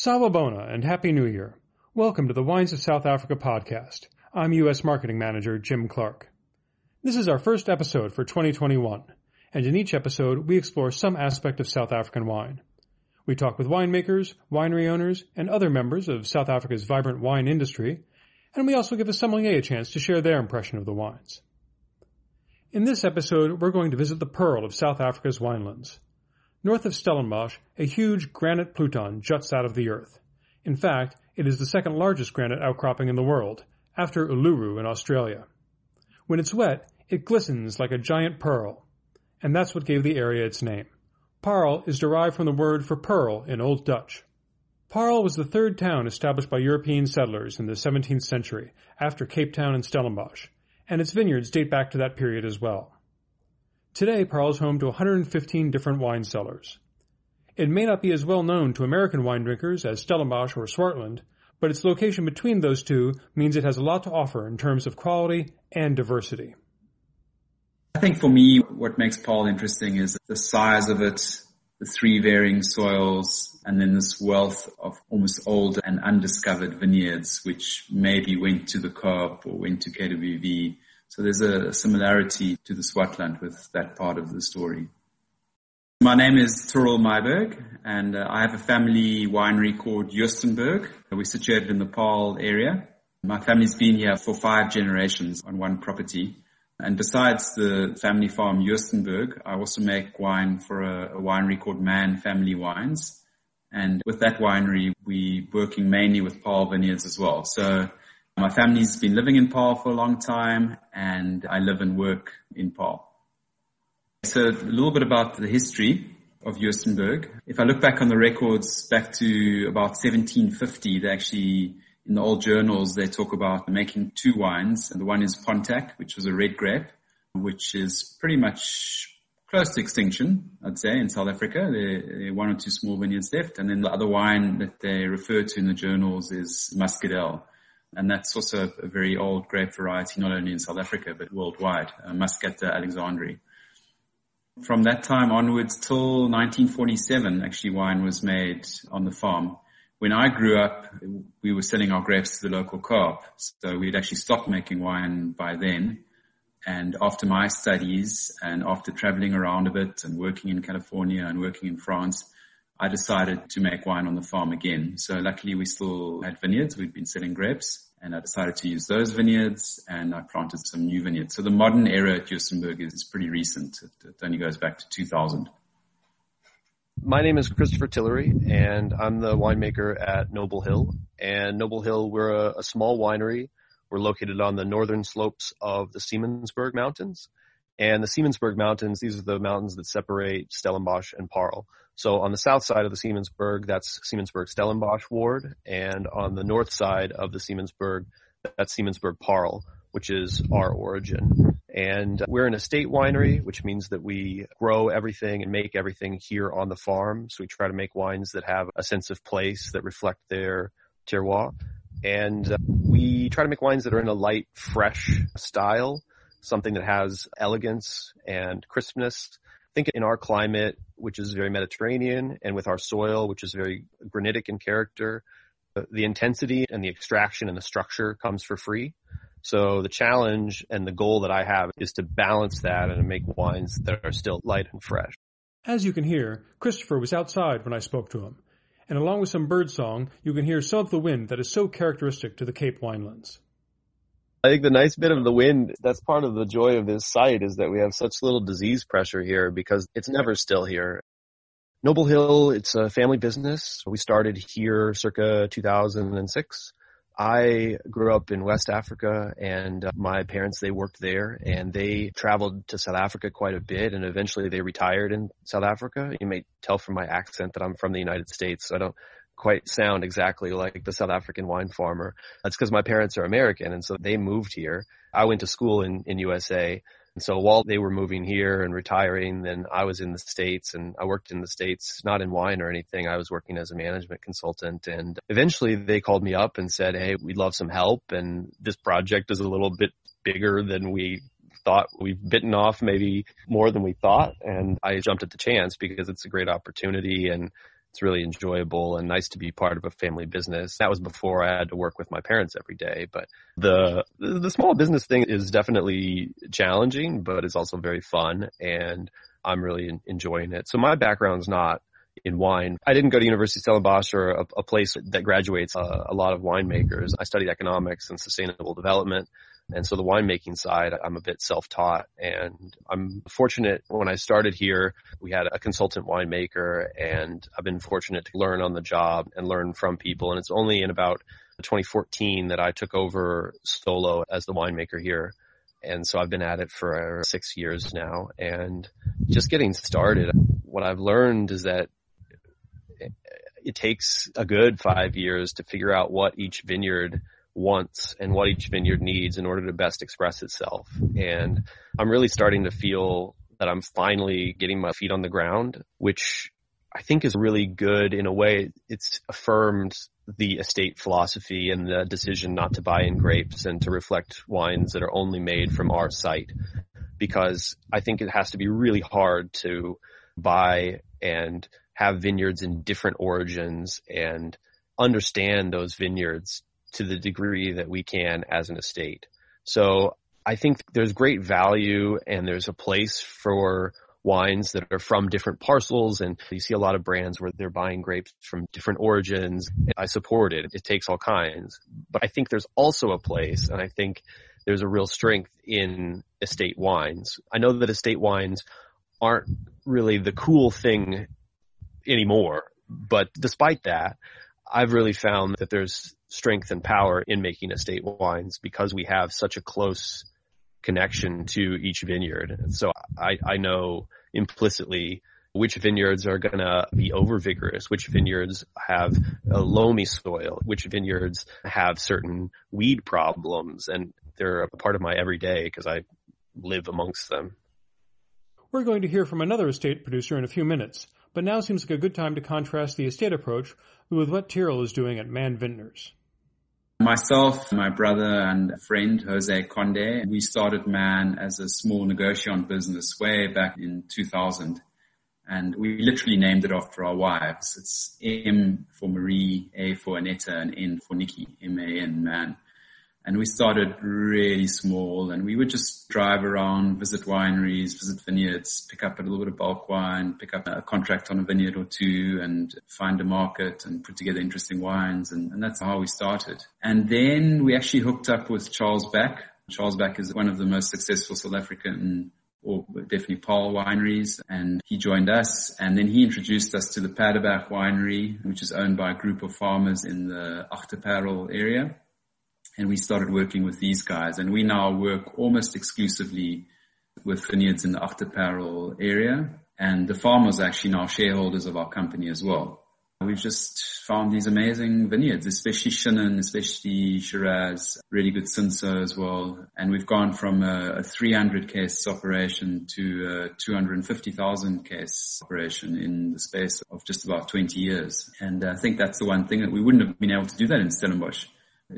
Sawubona and Happy New Year. Welcome to the Wines of South Africa podcast. I'm U.S. Marketing Manager Jim Clark. This is our first episode for 2021, and in each episode we explore some aspect of South African wine. We talk with winemakers, winery owners, and other members of South Africa's vibrant wine industry, and we also give a sommelier a chance to share their impression of the wines. In this episode, we're going to visit the pearl of South Africa's winelands. North of Stellenbosch, a huge granite pluton juts out of the earth. In fact, it is the second largest granite outcropping in the world, after Uluru in Australia. When it's wet, it glistens like a giant pearl, and that's what gave the area its name. Paarl is derived from the word for pearl in Old Dutch. Paarl was the third town established by European settlers in the 17th century, after Cape Town and Stellenbosch, and its vineyards date back to that period as well. Today, Paarl is home to 115 different wine cellars. It may not be as well known to American wine drinkers as Stellenbosch or Swartland, but its location between those two means it has a lot to offer in terms of quality and diversity. I think for me, what makes Paarl interesting is the size of it, the three varying soils, and then this wealth of almost old and undiscovered vineyards, which maybe went to the Kaap or went to KWV so there's a similarity to the Swartland with that part of the story. My name is Tyrrel Myburgh and uh, I have a family winery called Joostenburg. We're situated in the Paarl area. My family's been here for five generations on one property. And besides the family farm Joostenburg, I also make wine for a, a winery called Man Family Wines. And with that winery, we're working mainly with Paarl vineyards as well. So my family's been living in Paarl for a long time and I live and work in Paarl. So a little bit about the history of Joostenburg. If I look back on the records back to about 1750, they actually, in the old journals, they talk about making two wines. And the one is Pontac, which was a red grape, which is pretty much close to extinction, I'd say, in South Africa. There, there are one or two small vineyards left. And then the other wine that they refer to in the journals is Muscadel. And that's also a very old grape variety, not only in South Africa, but worldwide, uh, Muscat Alexandri. From that time onwards till 1947, actually wine was made on the farm. When I grew up, we were selling our grapes to the local co-op. So we'd actually stopped making wine by then. And after my studies and after traveling around a bit and working in California and working in France, I decided to make wine on the farm again. So luckily we still had vineyards. We'd been selling grapes and I decided to use those vineyards and I planted some new vineyards. So the modern era at Joostenburg is, pretty recent. It, only goes back to 2000. My name is Christopher Tillery and I'm the winemaker at Noble Hill. And Noble Hill, we're a, a small winery. We're located on the northern slopes of the Simonsberg Mountains. And the Simonsberg Mountains, these are the mountains that separate Stellenbosch and Paarl. So on the south side of the Simonsberg, that's Simonsberg Stellenbosch ward. And on the north side of the Simonsberg, that's Simonsberg Paarl, which is our origin. And we're an estate winery, which means that we grow everything and make everything here on the farm. So we try to make wines that have a sense of place that reflect their terroir. And uh, we try to make wines that are in a light, fresh style something that has elegance and crispness. I think in our climate, which is very Mediterranean, and with our soil, which is very granitic in character, the intensity and the extraction and the structure comes for free. So the challenge and the goal that I have is to balance that and to make wines that are still light and fresh. As you can hear, Christopher was outside when I spoke to him. And along with some birdsong, you can hear some of the wind that is so characteristic to the Cape winelands. I think the nice bit of the wind, that's part of the joy of this site is that we have such little disease pressure here because it's never still here. Noble Hill, it's a family business. We started here circa 2006. I grew up in West Africa and uh, my parents, they worked there and they traveled to South Africa quite a bit and eventually they retired in South Africa. You may tell from my accent that I'm from the United States. I don't quite sound exactly like the South African wine farmer. That's because my parents are American and so they moved here. I went to school in, in USA. And so while they were moving here and retiring, then I was in the States and I worked in the States, not in wine or anything. I was working as a management consultant and eventually they called me up and said, Hey, we'd love some help. And this project is a little bit bigger than we thought we've bitten off maybe more than we thought. And I jumped at the chance because it's a great opportunity and it's really enjoyable and nice to be part of a family business. That was before I had to work with my parents every day, but the the small business thing is definitely challenging, but it's also very fun and I'm really enjoying it. So my background's not in wine. I didn't go to University of Stellenbosch or a, a place that graduates uh, a lot of winemakers. I studied economics and sustainable development. And so the winemaking side, I'm a bit self-taught and I'm fortunate when I started here, we had a consultant winemaker and I've been fortunate to learn on the job and learn from people. And it's only in about 2014 that I took over solo as the winemaker here. And so I've been at it for six years now and just getting started. What I've learned is that it takes a good five years to figure out what each vineyard wants and what each vineyard needs in order to best express itself. And I'm really starting to feel that I'm finally getting my feet on the ground, which I think is really good in a way. It's affirmed the estate philosophy and the decision not to buy in grapes and to reflect wines that are only made from our site because I think it has to be really hard to buy and have vineyards in different origins and understand those vineyards to the degree that we can as an estate. So I think there's great value and there's a place for wines that are from different parcels and you see a lot of brands where they're buying grapes from different origins. I support it. It takes all kinds. But I think there's also a place and I think there's a real strength in estate wines. I know that estate wines aren't really the cool thing anymore. But despite that, I've really found that there's strength and power in making estate wines because we have such a close connection to each vineyard. So I, I know implicitly which vineyards are going to be over vigorous, which vineyards have a loamy soil, which vineyards have certain weed problems, and they're a part of my everyday because I live amongst them. We're going to hear from another estate producer in a few minutes, but now seems like a good time to contrast the estate approach with what Tyrrel is doing at Man Vintners. Myself, my brother and friend Jose Conde, we started Man as a small negociant business way back in 2000. And we literally named it after our wives. It's M for Marie, A for Anetta, and N for Nikki, M-A-N, man. And we started really small and we would just drive around, visit wineries, visit vineyards, pick up a little bit of bulk wine, pick up a contract on a vineyard or two and find a market and put together interesting wines. And, and that's how we started. And then we actually hooked up with Charles Back. Charles Back is one of the most successful South African or definitely Paarl wineries and he joined us and then he introduced us to the Perdeberg winery which is owned by a group of farmers in the Agter-Paarl area and we started working with these guys and we now work almost exclusively with vineyards in the Agter-Paarl area and the farmers are actually now shareholders of our company as well. We've just found these amazing vineyards, especially Chenin, especially Shiraz, really good Cinsault as well. And we've gone from a, a 300 case operation to a 250,000 case operation in the space of just about 20 years. And I think that's the one thing that we wouldn't have been able to do that in Stellenbosch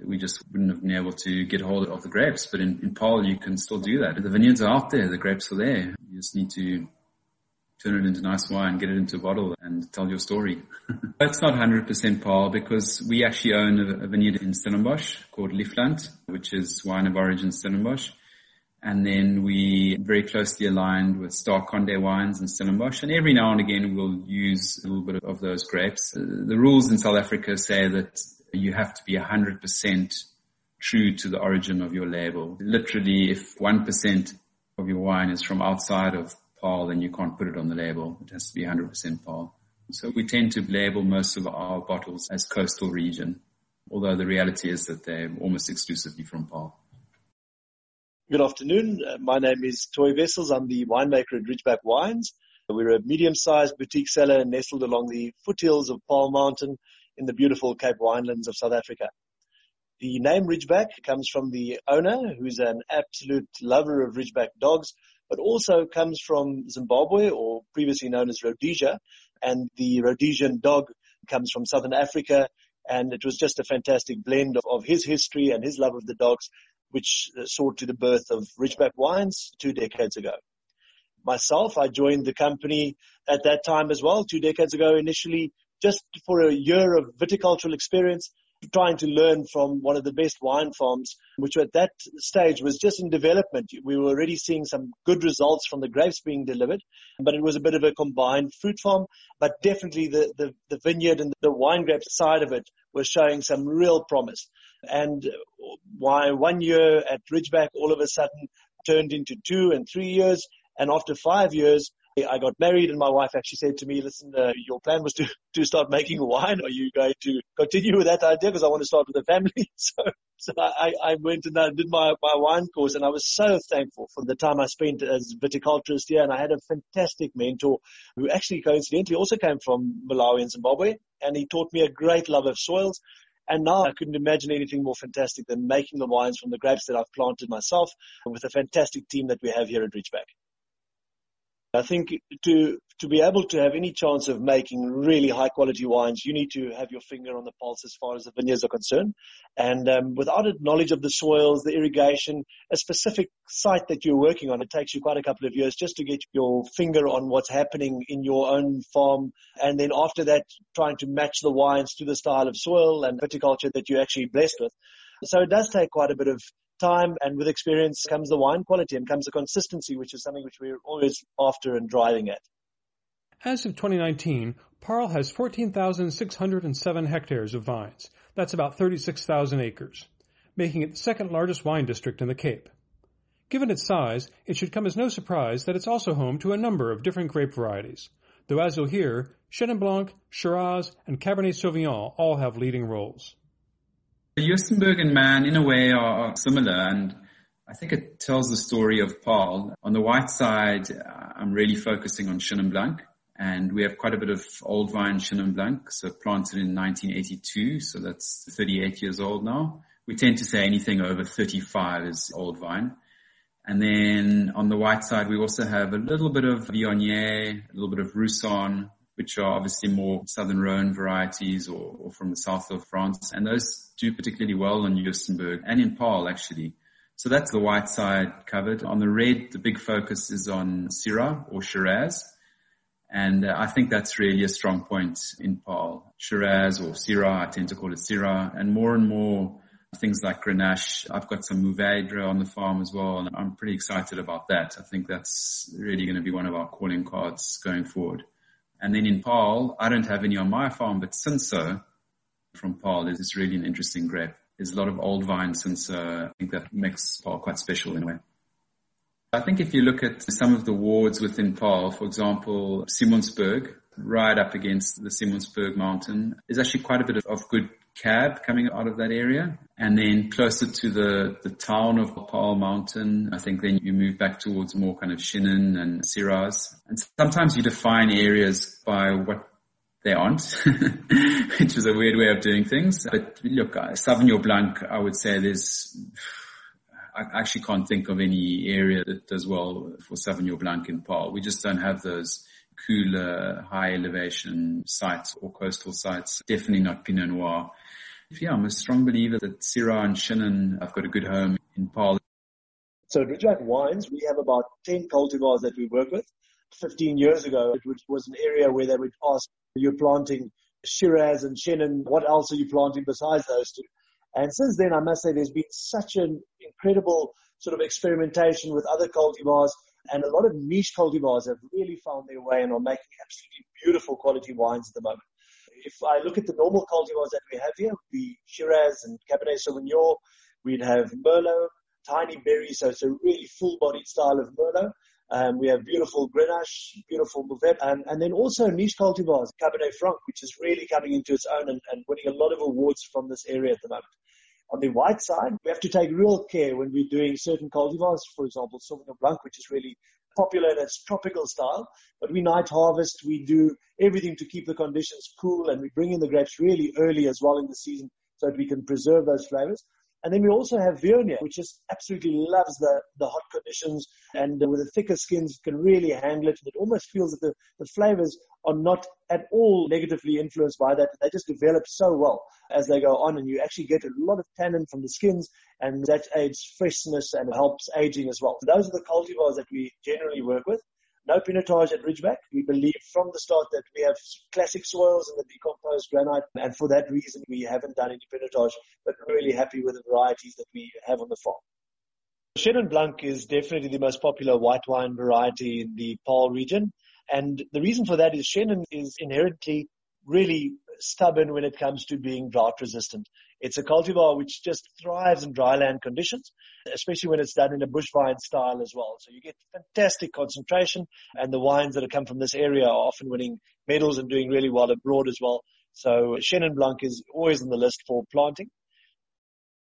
we just wouldn't have been able to get hold of the grapes. But in, in Paarl, you can still do that. The vineyards are out there. The grapes are there. You just need to turn it into nice wine, get it into a bottle and tell your story. That's not 100% Paarl because we actually own a, a vineyard in Stellenbosch called Liefland, which is wine of origin Stellenbosch. And then we very closely aligned with Stark-Condé wines in Stellenbosch. And every now and again we'll use a little bit of those grapes. Uh, the rules in South Africa say that you have to be 100% true to the origin of your label. Literally, if 1% of your wine is from outside of Paarl, then you can't put it on the label. It has to be 100% Paarl. So we tend to label most of our bottles as coastal region, although the reality is that they're almost exclusively from Paarl. Good afternoon. Uh, my name is Toit Wessels. I'm the winemaker at Ridgeback Wines. We're a medium-sized boutique cellar nestled along the foothills of Paarl Mountain in the beautiful Cape Winelands of South Africa. The name Ridgeback comes from the owner, who's an absolute lover of Ridgeback dogs, but also comes from Zimbabwe, or previously known as Rhodesia, and the Rhodesian dog comes from Southern Africa, and it was just a fantastic blend of, of his history and his love of the dogs, which uh, saw to the birth of Ridgeback Wines two decades ago. Myself, I joined the company at that time as well, two decades ago, initially just for a year of viticultural experience, trying to learn from one of the best wine farms, which at that stage was just in development. We were already seeing some good results from the grapes being delivered, but it was a bit of a combined fruit farm. But definitely the, the, the vineyard and the wine grape side of it was showing some real promise. And why one year at Ridgeback all of a sudden turned into two and three years. And after five years, I got married and my wife actually said to me, listen, uh, your plan was to, to start making wine. Are you going to continue with that idea? Because I want to start with a family. So, so I, I went and I did my, my wine course and I was so thankful for the time I spent as viticulturist here. And I had a fantastic mentor who actually coincidentally also came from Malawi and Zimbabwe. And he taught me a great love of soils. And now I couldn't imagine anything more fantastic than making the wines from the grapes that I've planted myself with a fantastic team that we have here at Ridgeback. I think to to be able to have any chance of making really high quality wines, you need to have your finger on the pulse as far as the vineyards are concerned. And um, without a knowledge of the soils, the irrigation, a specific site that you're working on, it takes you quite a couple of years just to get your finger on what's happening in your own farm. And then after that, trying to match the wines to the style of soil and viticulture that you're actually blessed with. So it does take quite a bit of time and with experience comes the wine quality and comes the consistency, which is something which we're always after and driving at. As of 2019, Paarl has 14,607 hectares of vines. That's about 36,000 acres, making it the second largest wine district in the Cape. Given its size, it should come as no surprise that it's also home to a number of different grape varieties, though as you'll hear, Chenin Blanc, Shiraz, and Cabernet Sauvignon all have leading roles. Joostenburg and Man, in a way, are, similar, and I think it tells the story of Paarl. On the white side, uh, I'm really focusing on Chenin Blanc, and we have quite a bit of old vine Chenin Blanc, so planted in 1982, so that's 38 years old now. We tend to say anything over 35 is old vine. And then on the white side, we also have a little bit of Viognier, a little bit of Roussanne, which are obviously more southern Rhone varieties or, or, from the south of France. And those do particularly well on Joostenburg and in Paarl actually. So that's the white side covered. On the red, the big focus is on Syrah or Shiraz. And uh, I think that's really a strong point in Paarl. Shiraz or Syrah, I tend to call it Syrah. And more and more things like Grenache. I've got some Mourvedre on the farm as well. And I'm pretty excited about that. I think that's really going to be one of our calling cards going forward. And then in Paarl, I don't have any on my farm, but Cinsault from Paarl is really an interesting grape. There's a lot of old vine Cinsault. I think that makes Paarl quite special in a way. I think if you look at some of the wards within Paarl, for example, Simonsberg, right up against the Simonsberg mountain, is actually quite a bit of, of good cab coming out of that area. And then closer to the, the town of Paarl Mountain, I think then you move back towards more kind of Chenin and Syrahs. And sometimes you define areas by what they aren't, which is a weird way of doing things. But look, uh, Sauvignon Blanc, I would say there's, I actually can't think of any area that does well for Sauvignon Blanc in Paarl. We just don't have those cooler, high elevation sites or coastal sites. Definitely not Pinot Noir. Yeah, I'm a strong believer that Syrah and Chenin have got a good home in Paarl. So at Ridgeback Wines, we have about 10 cultivars that we work with. 15 years ago, it was an area where they would ask, you're planting Shiraz and Chenin, what else are you planting besides those two? And since then, I must say there's been such an incredible sort of experimentation with other cultivars and a lot of niche cultivars have really found their way and are making absolutely beautiful quality wines at the moment. If I look at the normal cultivars that we have here, the Shiraz and Cabernet Sauvignon, we'd have Merlot, tiny berries, so it's a really full-bodied style of Merlot. Um, we have beautiful Grenache, beautiful Mourvedre, and, and then also niche cultivars, Cabernet Franc, which is really coming into its own and, and winning a lot of awards from this area at the moment. On the white side, we have to take real care when we're doing certain cultivars, for example, Sauvignon Blanc, which is really popular in its tropical style. But we night harvest, we do everything to keep the conditions cool, and we bring in the grapes really early as well in the season so that we can preserve those flavors. And then we also have Viognier, which just absolutely loves the, the hot conditions and with the thicker skins can really handle it. It almost feels that the, the flavors are not at all negatively influenced by that. They just develop so well as they go on and you actually get a lot of tannin from the skins and that aids freshness and helps aging as well. So those are the cultivars that we generally work with. No pinotage at Ridgeback. We believe from the start that we have classic soils and the decomposed granite, and for that reason we haven't done any pinotage, but we're really happy with the varieties that we have on the farm. Chenin Blanc is definitely the most popular white wine variety in the Paarl region. And the reason for that is Chenin is inherently really stubborn when it comes to being drought resistant. It's a cultivar which just thrives in dryland conditions, especially when it's done in a bush vine style as well. So you get fantastic concentration and the wines that have come from this area are often winning medals and doing really well abroad as well. So Chenin Blanc is always on the list for planting.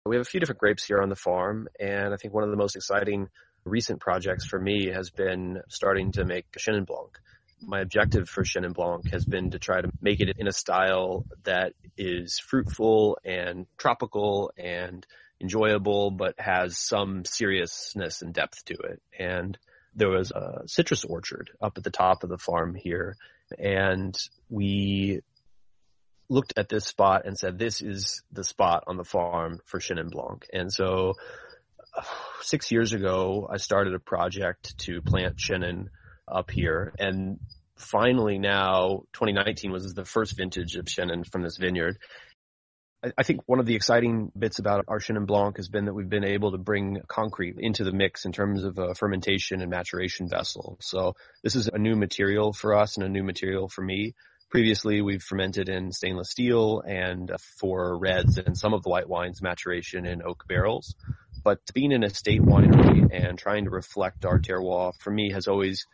We have a few different grapes here on the farm and I think one of the most exciting recent projects for me has been starting to make Chenin Blanc my objective for Chenin Blanc has been to try to make it in a style that is fruitful and tropical and enjoyable, but has some seriousness and depth to it. And there was a citrus orchard up at the top of the farm here, and we looked at this spot and said, this is the spot on the farm for Chenin Blanc. And so uh, six years ago, I started a project to plant Chenin up here. And finally now, 2019 was the first vintage of Chenin from this vineyard. I think one of the exciting bits about our Chenin Blanc has been that we've been able to bring concrete into the mix in terms of a fermentation and maturation vessel. So this is a new material for us and a new material for me. Previously, we've fermented in stainless steel and for reds and some of the white wines maturation in oak barrels. But being an estate winery and trying to reflect our terroir for me has always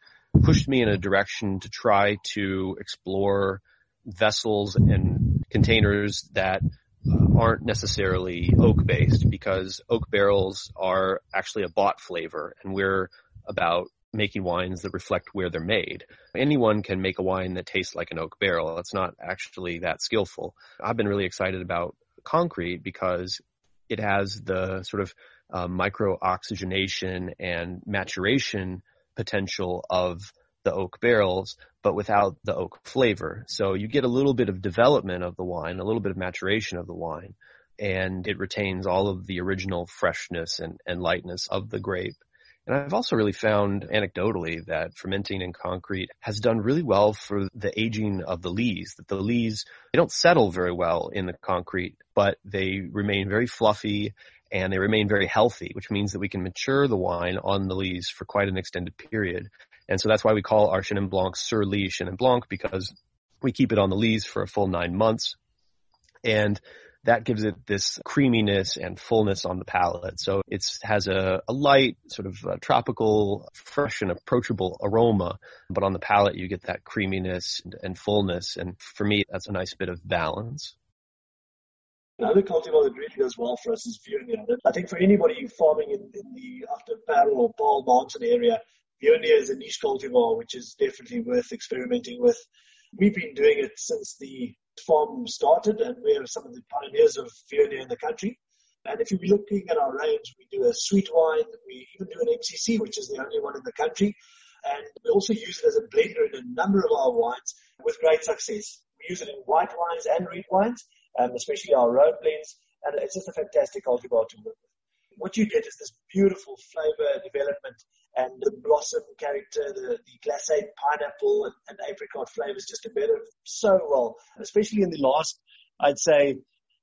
pushed me in a direction to try to explore vessels and containers that uh, aren't necessarily oak based because oak barrels are actually a bought flavor and we're about making wines that reflect where they're made. Anyone can make a wine that tastes like an oak barrel. It's not actually that skillful. I've been really excited about concrete because it has the sort of uh, micro oxygenation and maturation potential of the oak barrels, but without the oak flavor. So you get a little bit of development of the wine, a little bit of maturation of the wine, and it retains all of the original freshness and, and lightness of the grape. And I've also really found anecdotally that fermenting in concrete has done really well for the aging of the lees, that the lees, they don't settle very well in the concrete, but they remain very fluffy and they remain very healthy, which means that we can mature the wine on the lees for quite an extended period. And so that's why we call our Chenin Blanc Sur Lie Chenin Blanc because we keep it on the lees for a full nine months. And that gives it this creaminess and fullness on the palate. So it has a, a light, sort of uh, tropical, fresh and approachable aroma, but on the palate you get that creaminess and, and fullness. And for me, that's a nice bit of balance. Another cultivar that really does well for us is Viognier. I think for anybody farming in, in the After Paarl or Paarl Mountain area, Viognier is a niche cultivar which is definitely worth experimenting with. We've been doing it since the farm started and we are some of the pioneers of Viognier in the country. And if you're looking at our range, we do a sweet wine, we even do an MCC, which is the only one in the country. And we also use it as a blender in a number of our wines with great success. We use it in white wines and red wines um, especially our road blends, and it's just a fantastic cultivar to work with. What you get is this beautiful flavor development and the blossom character, the, the glacé pineapple and, and apricot flavors just develop so well, especially in the last, I'd say,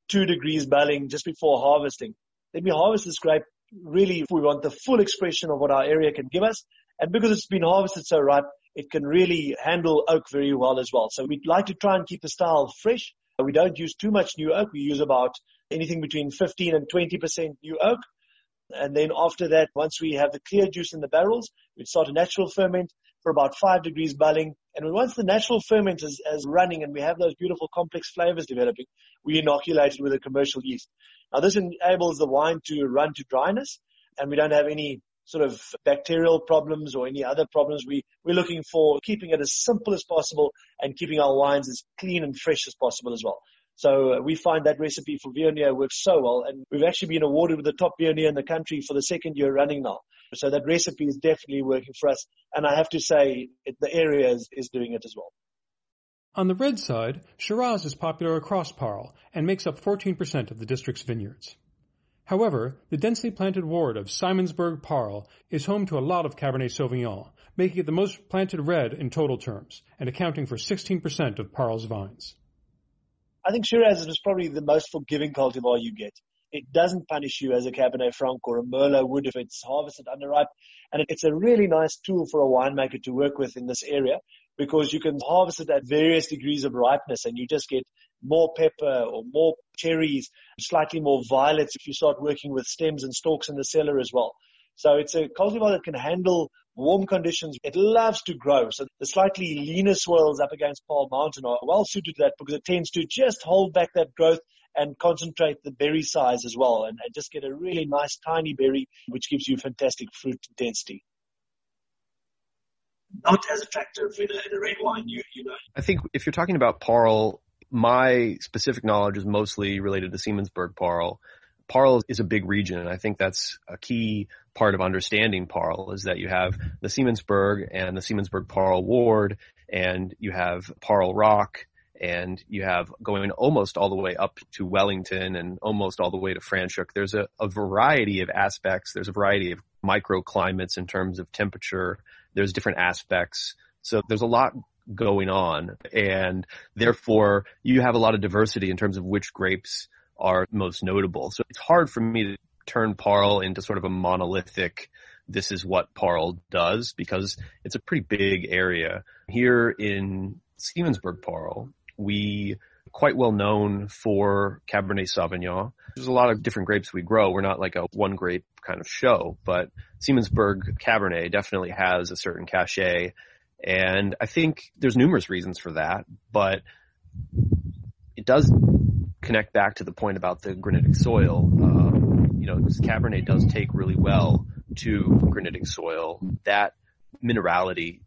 two degrees Balling just before harvesting. Then we harvest this grape really if we want the full expression of what our area can give us. And because it's been harvested so ripe, it can really handle oak very well as well. So we'd like to try and keep the style fresh we don't use too much new oak. We use about anything between 15 and 20% new oak. And then after that, once we have the clear juice in the barrels, we start a natural ferment for about five degrees Balling. And once the natural ferment is, is running and we have those beautiful complex flavors developing, we inoculate it with a commercial yeast. Now this enables the wine to run to dryness and we don't have any sort of bacterial problems or any other problems. We, we're looking for keeping it as simple as possible and keeping our wines as clean and fresh as possible as well. So uh, we find that recipe for Viognier works so well and we've actually been awarded with the top Viognier in the country for the second year running now. So that recipe is definitely working for us and I have to say it, the area is, is doing it as well. On the red side, Shiraz is popular across Paarl and makes up 14% of the district's vineyards. However, the densely planted ward of Simonsberg Paarl is home to a lot of Cabernet Sauvignon, making it the most planted red in total terms and accounting for 16% of Paarl's vines. I think Shiraz is probably the most forgiving cultivar you get. It doesn't punish you as a Cabernet Franc or a Merlot would if it's harvested underripe. And it's a really nice tool for a winemaker to work with in this area because you can harvest it at various degrees of ripeness and you just get more pepper or more cherries, slightly more violets if you start working with stems and stalks in the cellar as well. So it's a cultivar that can handle warm conditions. It loves to grow. So the slightly leaner soils up against Paarl Mountain are well suited to that because it tends to just hold back that growth and concentrate the berry size as well and, and just get a really nice tiny berry which gives you fantastic fruit density not as attractive in a, in a red wine, you, you know. I think if you're talking about Paarl, my specific knowledge is mostly related to Simonsberg Paarl. Paarl is a big region, and I think that's a key part of understanding Paarl is that you have the Simonsberg and the Simonsberg Paarl Ward, and you have Paarl Rock, and you have going almost all the way up to Wellington and almost all the way to Franschhoek. There's a, a variety of aspects. There's a variety of microclimates in terms of temperature. There's different aspects. So there's a lot going on and therefore you have a lot of diversity in terms of which grapes are most notable. So it's hard for me to turn Paarl into sort of a monolithic this is what Paarl does because it's a pretty big area. Here in Simonsberg Paarl, we quite well known for Cabernet Sauvignon. There's a lot of different grapes we grow. We're not like a one grape kind of show, but Simonsberg Cabernet definitely has a certain cachet and I think there's numerous reasons for that, but it does connect back to the point about the granitic soil. Um, you know, this Cabernet does take really well to granitic soil. That minerality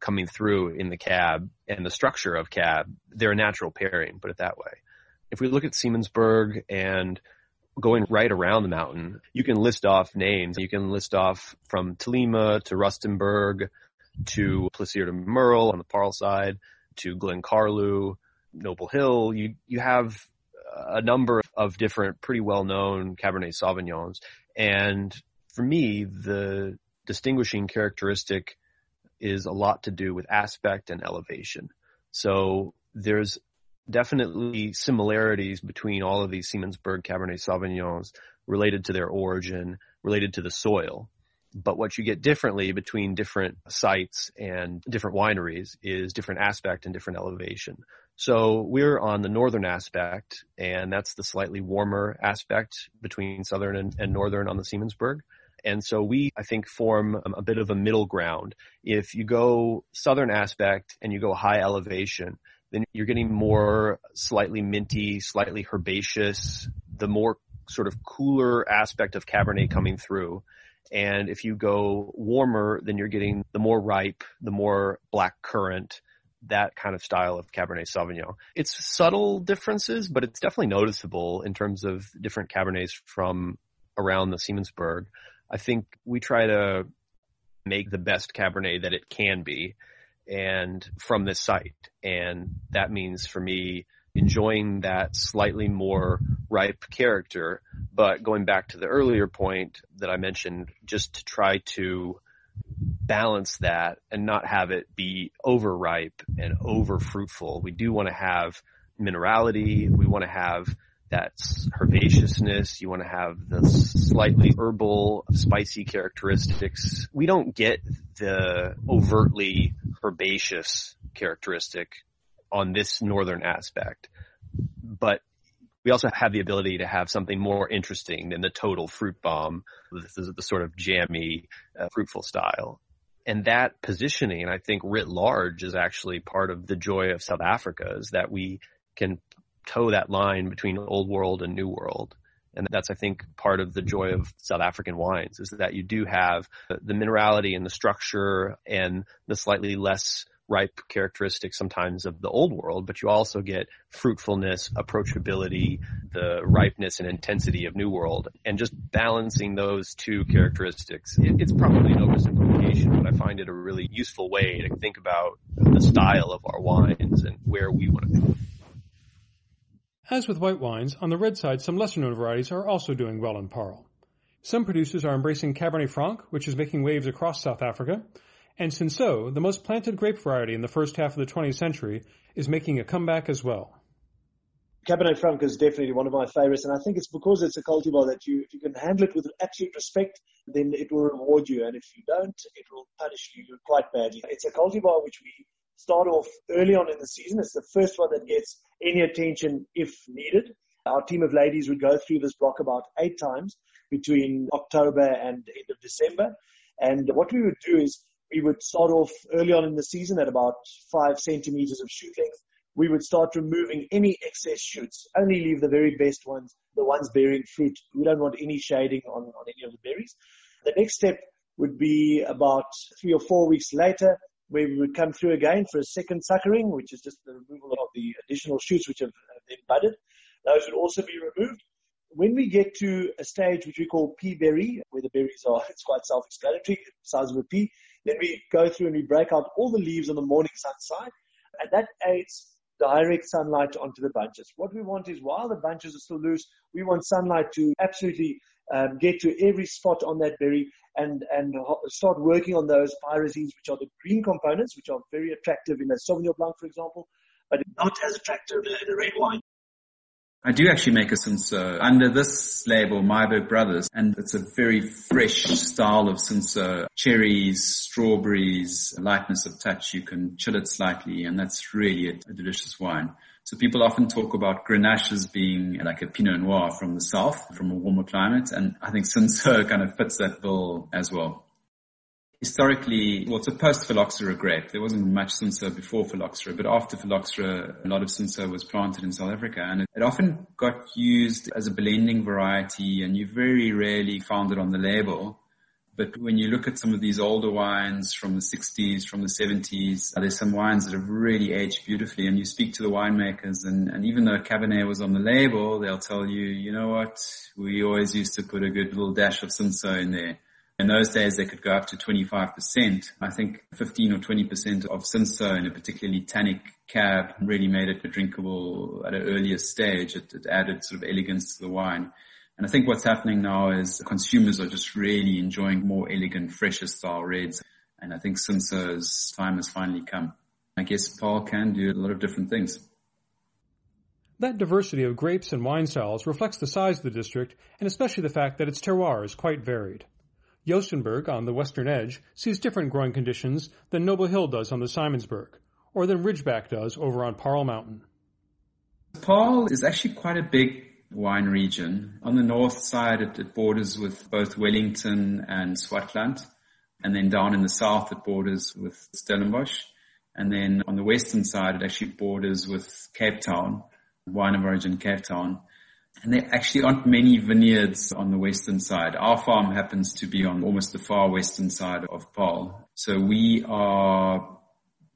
coming through in the cab and the structure of cab, they're a natural pairing, put it that way. If we look at Simonsberg and going right around the mountain, you can list off names. You can list off from Thelema to Rustenburg to Plaisir de Merle on the Paarl side, to Glen Carlou, Noble Hill. You you have a number of different pretty well known Cabernet Sauvignons, and for me, the distinguishing characteristic is a lot to do with aspect and elevation. So there's definitely similarities between all of these Simonsberg Cabernet Sauvignons related to their origin, related to the soil. But what you get differently between different sites and different wineries is different aspect and different elevation. So we're on the northern aspect, and that's the slightly warmer aspect between southern and, and northern on the Simonsberg. And so we, I think, form um, a bit of a middle ground. If you go southern aspect and you go high elevation, then you're getting more slightly minty, slightly herbaceous, the more sort of cooler aspect of Cabernet coming through. And if you go warmer, then you're getting the more ripe, the more black currant, that kind of style of Cabernet Sauvignon. It's subtle differences, but it's definitely noticeable in terms of different Cabernets from around the Simonsberg. I think we try to make the best Cabernet that it can be and from this site. And that means for me, enjoying that slightly more ripe character. But going back to the earlier point that I mentioned, just to try to balance that and not have it be overripe and over fruitful. We do want to have minerality. We want to have that herbaceousness. You want to have the slightly herbal, spicy characteristics. We don't get the overtly herbaceous characteristic on this northern aspect. But we also have the ability to have something more interesting than the total fruit bomb. This is the sort of jammy, uh, fruitful style. And that positioning, I think writ large is actually part of the joy of South Africa is that we can toe that line between old world and new world. And that's, I think, part of the joy of South African wines is that you do have the minerality and the structure and the slightly less ripe characteristics sometimes of the old world, but you also get fruitfulness, approachability, the ripeness and intensity of new world, and just balancing those two characteristics. It, it's probably an oversimplification, but I find it a really useful way to think about the style of our wines and where we want to go. As with white wines, on the red side some lesser known varieties are also doing well in Paarl. Some producers are embracing Cabernet Franc, which is making waves across South Africa, and Cinsault, the most planted grape variety in the first half of the 20th century, is making a comeback as well. Cabernet Franc is definitely one of my favorites, and I think it's because it's a cultivar that you, if you can handle it with absolute respect, then it will reward you, and if you don't, it will punish you quite badly. It's a cultivar which we start off early on in the season. It's the first one that gets any attention if needed. Our team of ladies would go through this block about eight times between October and end of December. And what we would do is we would start off early on in the season at about five centimeters of shoot length we would start removing any excess shoots, only leave the very best ones, the ones bearing fruit. We don't want any shading on, on any of the berries. The next step would be about three or four weeks later, where we would come through again for a second suckering, which is just the removal of the additional shoots which have, have budded. Those would also be removed. When we get to a stage which we call pea berry, where the berries are, it's quite self-explanatory, size of a pea, then we go through and we break out all the leaves on the morning sun side, and that aids direct sunlight onto the bunches. What we want is while the bunches are still loose, we want sunlight to absolutely um, get to every spot on that berry and, and start working on those pyrazines, which are the green components, which are very attractive in a Sauvignon Blanc, for example, but not as attractive in a red wine. I do actually make a Cinsault under this label, Myburgh Brothers, and it's a very fresh style of Cinsault. Cherries, strawberries, lightness of touch. You can chill it slightly, and that's really a, a delicious wine. So people often talk about Grenache as being like a Pinot Noir from the south, from a warmer climate, and I think Cinsault kind of fits that bill as well historically, well, it's a post-phylloxera grape. There wasn't much Cinsault before phylloxera, but after phylloxera, a lot of Cinsault was planted in South Africa and it, it, often got used as a blending variety and you very rarely found it on the label. But when you look at some of these older wines from the 60s, from the 70s, there's some wines that have really aged beautifully and you speak to the winemakers and, and even though Cabernet was on the label, they'll tell you, you know what, we always used to put a good little dash of Cinsault in there. In those days, they could go up to 25%. I think 15 or 20% of Cinsault in a particularly tannic cab really made it drinkable at an earlier stage. It, it added sort of elegance to the wine. And I think what's happening now is consumers are just really enjoying more elegant, fresher style reds. And I think Cinsault's time has finally come. I guess Paarl can do a lot of different things. That diversity of grapes and wine styles reflects the size of the district and especially the fact that its terroir is quite varied. Joostenburg, on the western edge, sees different growing conditions than Noble Hill does on the Simonsberg, or than Ridgeback does over on Paarl Mountain. Paarl is actually quite a big wine region. On the north side, it, it borders with both Wellington and Swartland. And then down in the south, it borders with Stellenbosch. And then on the western side, it actually borders with Cape Town, wine of origin Cape Town. And there actually aren't many vineyards on the western side. Our farm happens to be on almost the far western side of Paarl. So we are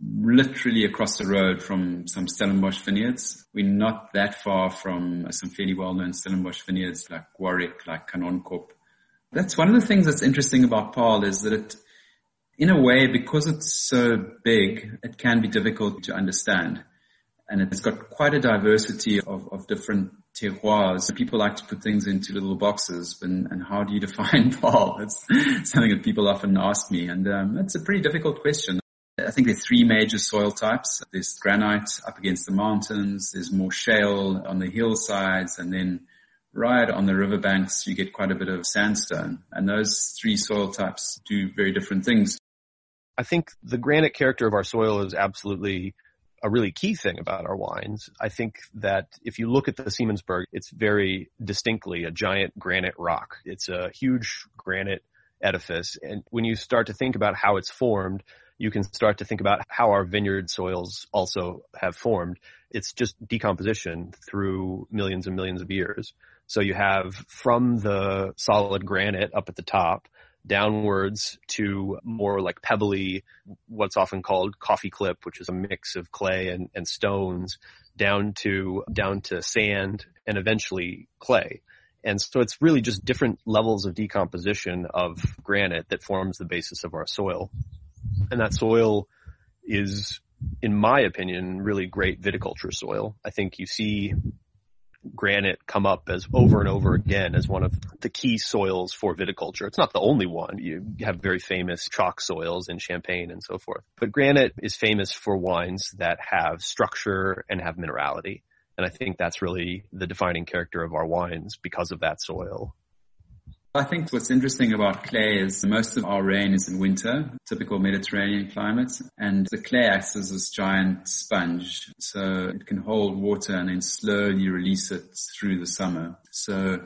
literally across the road from some Stellenbosch vineyards. We're not that far from some fairly well-known Stellenbosch vineyards like Warwick, like Kanonkop. That's one of the things that's interesting about Paarl is that it, in a way, because it's so big, it can be difficult to understand. And it's got quite a diversity of, of different terroirs. People like to put things into little boxes, and, and how do you define Paarl? It's something that people often ask me, and um, it's a pretty difficult question. I think there are three major soil types. There's granite up against the mountains. There's more shale on the hillsides, and then right on the riverbanks, you get quite a bit of sandstone. And those three soil types do very different things. I think the granite character of our soil is absolutely a really key thing about our wines. I think that if you look at the Simonsberg, it's very distinctly a giant granite rock. It's a huge granite edifice. And when you start to think about how it's formed, you can start to think about how our vineyard soils also have formed. It's just decomposition through millions and millions of years. So you have from the solid granite up at the top, downwards to more like pebbly, what's often called koffieklip, which is a mix of clay and, and stones down to, down to sand and eventually clay. And so it's really just different levels of decomposition of granite that forms the basis of our soil. And that soil is, in my opinion, really great viticulture soil. I think you see granite come up as over and over again as one of the key soils for viticulture. It's not the only one. You have very famous chalk soils in Champagne and so forth. But granite is famous for wines that have structure and have minerality. And I think that's really the defining character of our wines because of that soil. I think what's interesting about clay is most of our rain is in winter, typical Mediterranean climate, and the clay acts as this giant sponge. So it can hold water and then slowly release it through the summer. So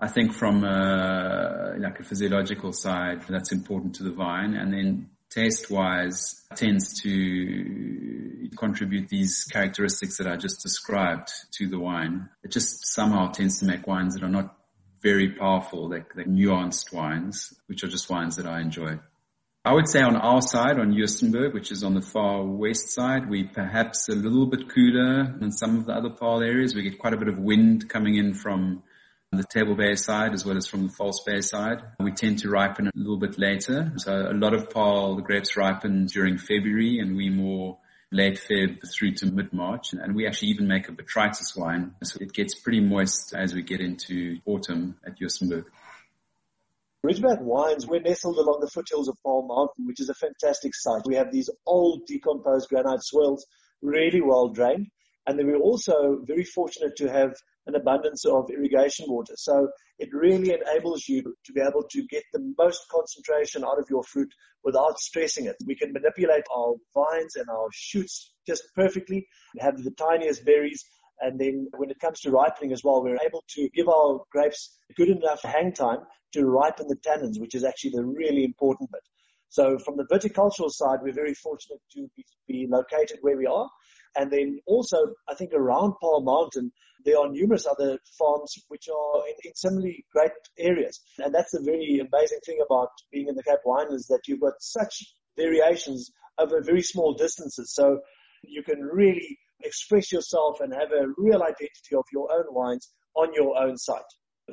I think from a, like a physiological side, that's important to the vine. And then taste wise tends to contribute these characteristics that I just described to the wine. It just somehow tends to make wines that are not very powerful, like, like nuanced wines, which are just wines that I enjoy. I would say on our side, on Joostenburg, which is on the far west side, we perhaps a little bit cooler than some of the other Paarl areas. We get quite a bit of wind coming in from the Table Bay side as well as from the False Bay side. We tend to ripen a little bit later. So a lot of Paarl, the grapes ripen during February and we more late Feb through to mid-March. And we actually even make a botrytis wine. So it gets pretty moist as we get into autumn at Joostenburg. Ridgeback Wines, we're nestled along the foothills of Paarl Mountain, which is a fantastic site. We have these old decomposed granite soils, really well drained. And then we're also very fortunate to have an abundance of irrigation water. So it really enables you to be able to get the most concentration out of your fruit without stressing it. We can manipulate our vines and our shoots just perfectly, have the tiniest berries. And then when it comes to ripening as well, we're able to give our grapes good enough hang time to ripen the tannins, which is actually the really important bit. So from the viticultural side, we're very fortunate to be located where we are. And then also, I think around Paarl Mountain, there are numerous other farms which are in, in similarly great areas. And that's the very amazing thing about being in the Cape Wine is that you've got such variations over very small distances. So you can really express yourself and have a real identity of your own wines on your own site.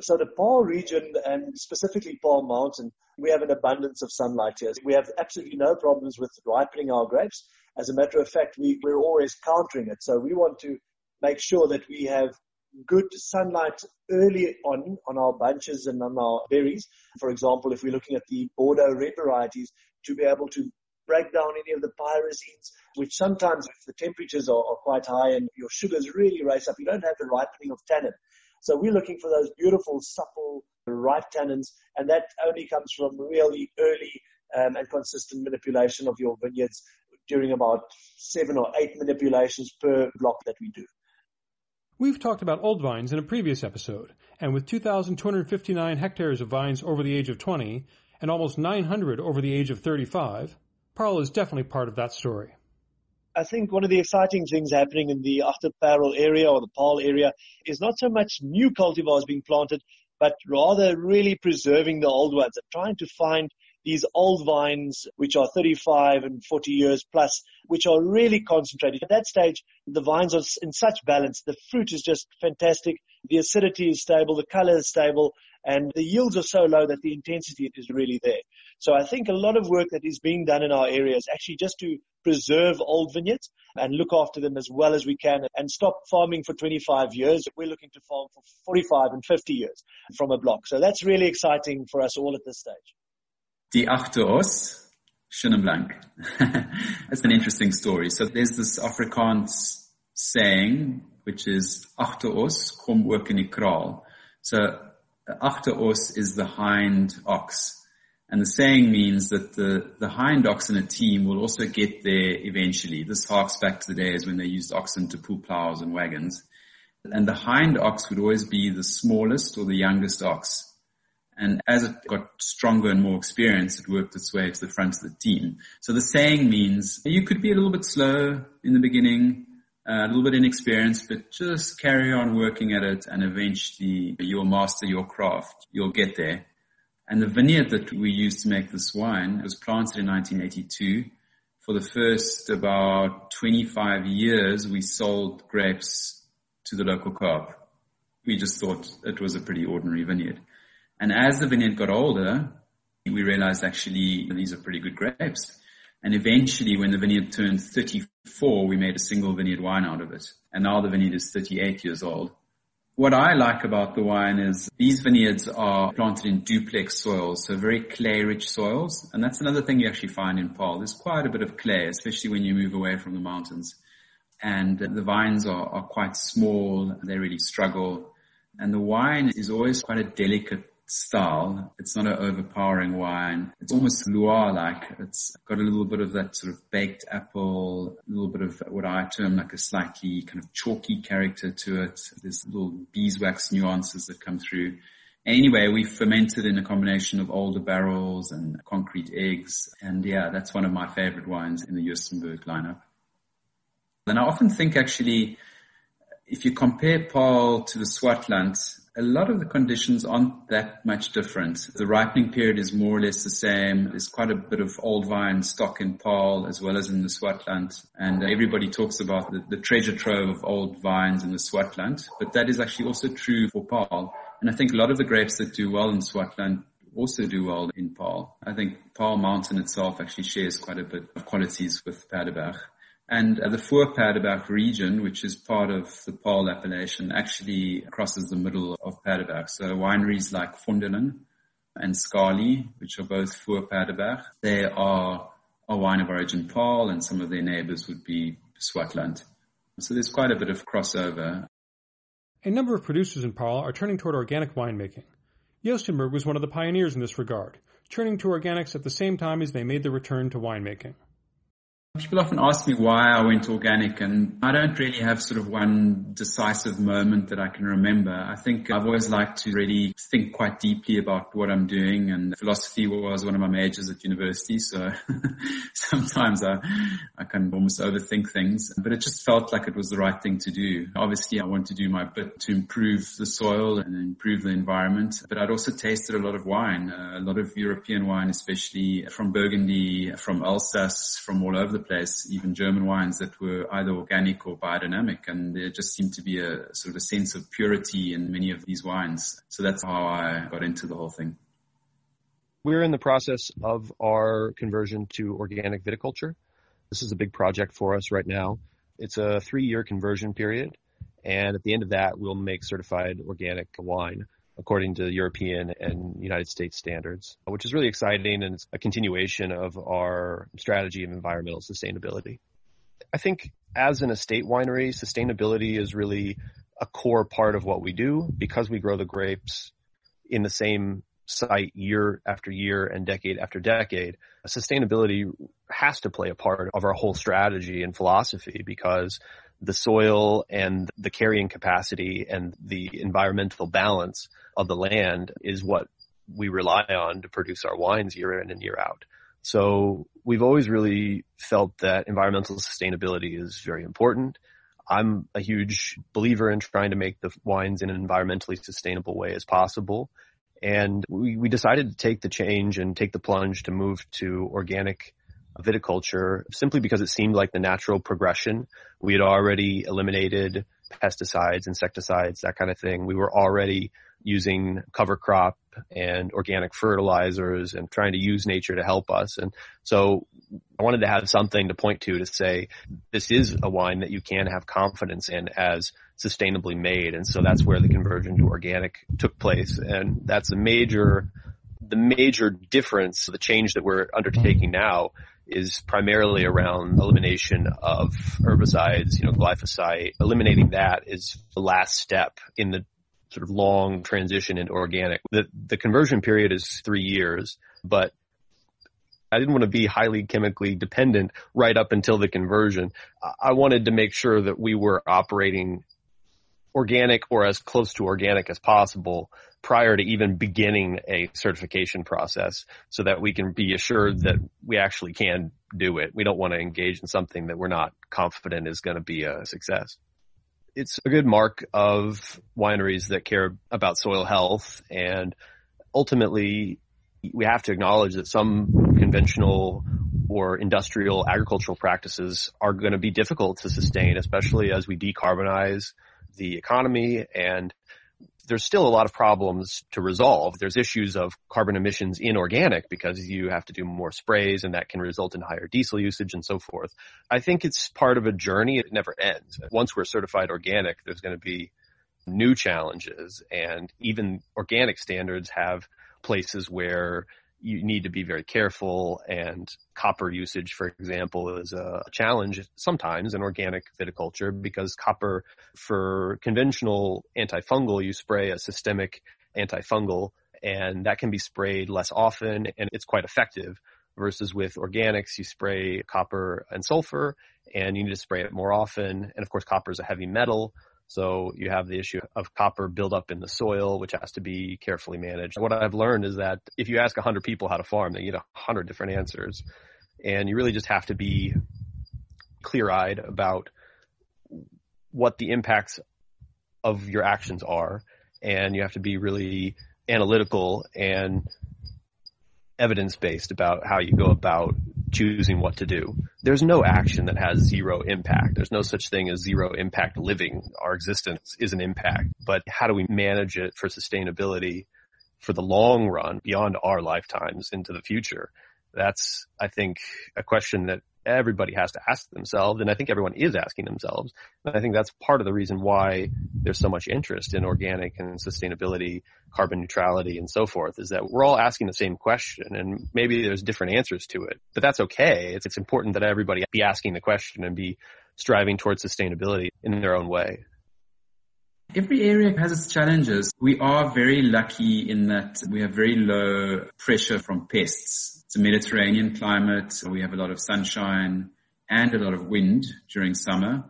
So the Paarl region and specifically Paarl Mountain, we have an abundance of sunlight here. We have absolutely no problems with ripening our grapes. As a matter of fact, we, we're always countering it. So we want to make sure that we have good sunlight early on on our bunches and on our berries. For example, if we're looking at the Bordeaux red varieties, to be able to break down any of the pyrazines, which sometimes if the temperatures are, are quite high and your sugars really race up, you don't have the ripening of tannin. So we're looking for those beautiful, supple, ripe tannins, and that only comes from really early um, and consistent manipulation of your vineyards during about seven or eight manipulations per block that we do. We've talked about old vines in a previous episode, and with 2,259 hectares of vines over the age of 20 and almost 900 over the age of 35, Paarl is definitely part of that story. I think one of the exciting things happening in the Agter-Paarl area or the Paarl area is not so much new cultivars being planted, but rather really preserving the old ones and trying to find these old vines, which are 35 and 40 years plus, which are really concentrated. At that stage, the vines are in such balance. The fruit is just fantastic. The acidity is stable. The color is stable and the yields are so low that the intensity is really there. So I think a lot of work that is being done in our area is actually just to preserve old vineyards and look after them as well as we can and stop farming for 25 years. We're looking to farm for 45 and 50 years from a block. So that's really exciting for us all at this stage. Die Achter Os, Blank. That's an interesting story. So there's this Afrikaans saying, which is Achter Os, kom ook in die kraal. So Achter Os is the hind ox. And the saying means that the, the hind ox in a team will also get there eventually. This harks back to the days when they used oxen to pull plows and wagons. And the hind ox would always be the smallest or the youngest ox. And as it got stronger and more experienced, it worked its way to the front of the team. So the saying means you could be a little bit slow in the beginning, uh, a little bit inexperienced, but just carry on working at it and eventually you'll master your craft. You'll get there. And the vineyard that we used to make this wine was planted in 1982. For the first about 25 years, we sold grapes to the local co-op. We just thought it was a pretty ordinary vineyard. And as the vineyard got older, we realized actually these are pretty good grapes. And eventually when the vineyard turned 34, we made a single vineyard wine out of it. And now the vineyard is 38 years old. What I like about the wine is these vineyards are planted in duplex soils, so very clay-rich soils. And that's another thing you actually find in Paarl. There's quite a bit of clay, especially when you move away from the mountains. And the vines are, are quite small. They really struggle. And the wine is always quite a delicate style. It's not an overpowering wine. It's almost Loire-like. It's got a little bit of that sort of baked apple, a little bit of what I term like a slightly kind of chalky character to it. There's little beeswax nuances that come through. Anyway, we fermented in a combination of older barrels and concrete eggs. And yeah, that's one of my favorite wines in the Joostenburg lineup. And I often think actually, if you compare Paarl to the Swartland, a lot of the conditions aren't that much different. The ripening period is more or less the same. There's quite a bit of old vine stock in Paarl as well as in the Swartland. And everybody talks about the, the treasure trove of old vines in the Swartland, but that is actually also true for Paarl. And I think a lot of the grapes that do well in Swartland also do well in Paarl. I think Paarl Mountain itself actually shares quite a bit of qualities with Paardeberg. And uh, the Voorpaardeberg region, which is part of the Paarl appellation, actually crosses the middle of Paardeberg. So wineries like Vondeling and Scali, which are both Voorpaardeberg, they are a wine of origin Paarl and some of their neighbors would be Swartland. So there's quite a bit of crossover. A number of producers in Paarl are turning toward organic winemaking. Joostenburg was one of the pioneers in this regard, turning to organics at the same time as they made the return to winemaking. People often ask me why I went organic and I don't really have sort of one decisive moment that I can remember. I think I've always liked to really think quite deeply about what I'm doing and philosophy was one of my majors at university. So sometimes I, I can almost overthink things, but it just felt like it was the right thing to do. Obviously I want to do my bit to improve the soil and improve the environment, but I'd also tasted a lot of wine, a lot of European wine, especially from Burgundy, from Alsace, from all over the place, even German wines that were either organic or biodynamic. And there just seemed to be a sort of a sense of purity in many of these wines. So that's how I got into the whole thing. We're in the process of our conversion to organic viticulture. This is a big project for us right now. It's a three year conversion period. And at the end of that, we'll make certified organic wine according to European and United States standards, which is really exciting and it's a continuation of our strategy of environmental sustainability. I think as an estate winery, sustainability is really a core part of what we do because we grow the grapes in the same site year after year and decade after decade. Sustainability has to play a part of our whole strategy and philosophy because the soil and the carrying capacity and the environmental balance of the land is what we rely on to produce our wines year in and year out. So we've always really felt that environmental sustainability is very important. I'm a huge believer in trying to make the wines in an environmentally sustainable way as possible. And we, we decided to take the change and take the plunge to move to organic viticulture simply because it seemed like the natural progression. We had already eliminated pesticides, insecticides, that kind of thing. We were already using cover crop and organic fertilizers and trying to use nature to help us. And so I wanted to have something to point to to say this is a wine that you can have confidence in as sustainably made. And so that's where the conversion to organic took place. And that's a major, the major difference, the change that we're undertaking now is primarily around elimination of herbicides, you know, glyphosate. Eliminating that is the last step in the sort of long transition into organic. The, the conversion period is three years, but I didn't want to be highly chemically dependent right up until the conversion. I wanted to make sure that we were operating organic or as close to organic as possible prior to even beginning a certification process so that we can be assured that we actually can do it. We don't want to engage in something that we're not confident is going to be a success. It's a good mark of wineries that care about soil health and ultimately we have to acknowledge that some conventional or industrial agricultural practices are going to be difficult to sustain, especially as we decarbonize the economy and there's still a lot of problems to resolve. There's issues of carbon emissions in organic because you have to do more sprays and that can result in higher diesel usage and so forth. I think it's part of a journey. It never ends. Once we're certified organic, there's going to be new challenges and even organic standards have places where you need to be very careful and copper usage, for example, is a challenge sometimes in organic viticulture because copper for conventional antifungal, you spray a systemic antifungal and that can be sprayed less often and it's quite effective versus with organics, you spray copper and sulfur and you need to spray it more often. And of course, copper is a heavy metal. So you have the issue of copper buildup in the soil, which has to be carefully managed. What I've learned is that if you ask 100 people how to farm, they get 100 different answers. And you really just have to be clear eyed about what the impacts of your actions are. And you have to be really analytical and evidence based about how you go about choosing what to do. There's no action that has zero impact. There's no such thing as zero impact living. Our existence is an impact, but how do we manage it for sustainability for the long run beyond our lifetimes into the future? That's, I think, a question that everybody has to ask themselves, and I think everyone is asking themselves. And I think that's part of the reason why there's so much interest in organic and sustainability, carbon neutrality, and so forth, is that we're all asking the same question, and maybe there's different answers to it, but that's okay. It's, it's important that everybody be asking the question and be striving towards sustainability in their own way. Every area has its challenges. We are very lucky in that we have very low pressure from pests. It's a Mediterranean climate. We have a lot of sunshine and a lot of wind during summer.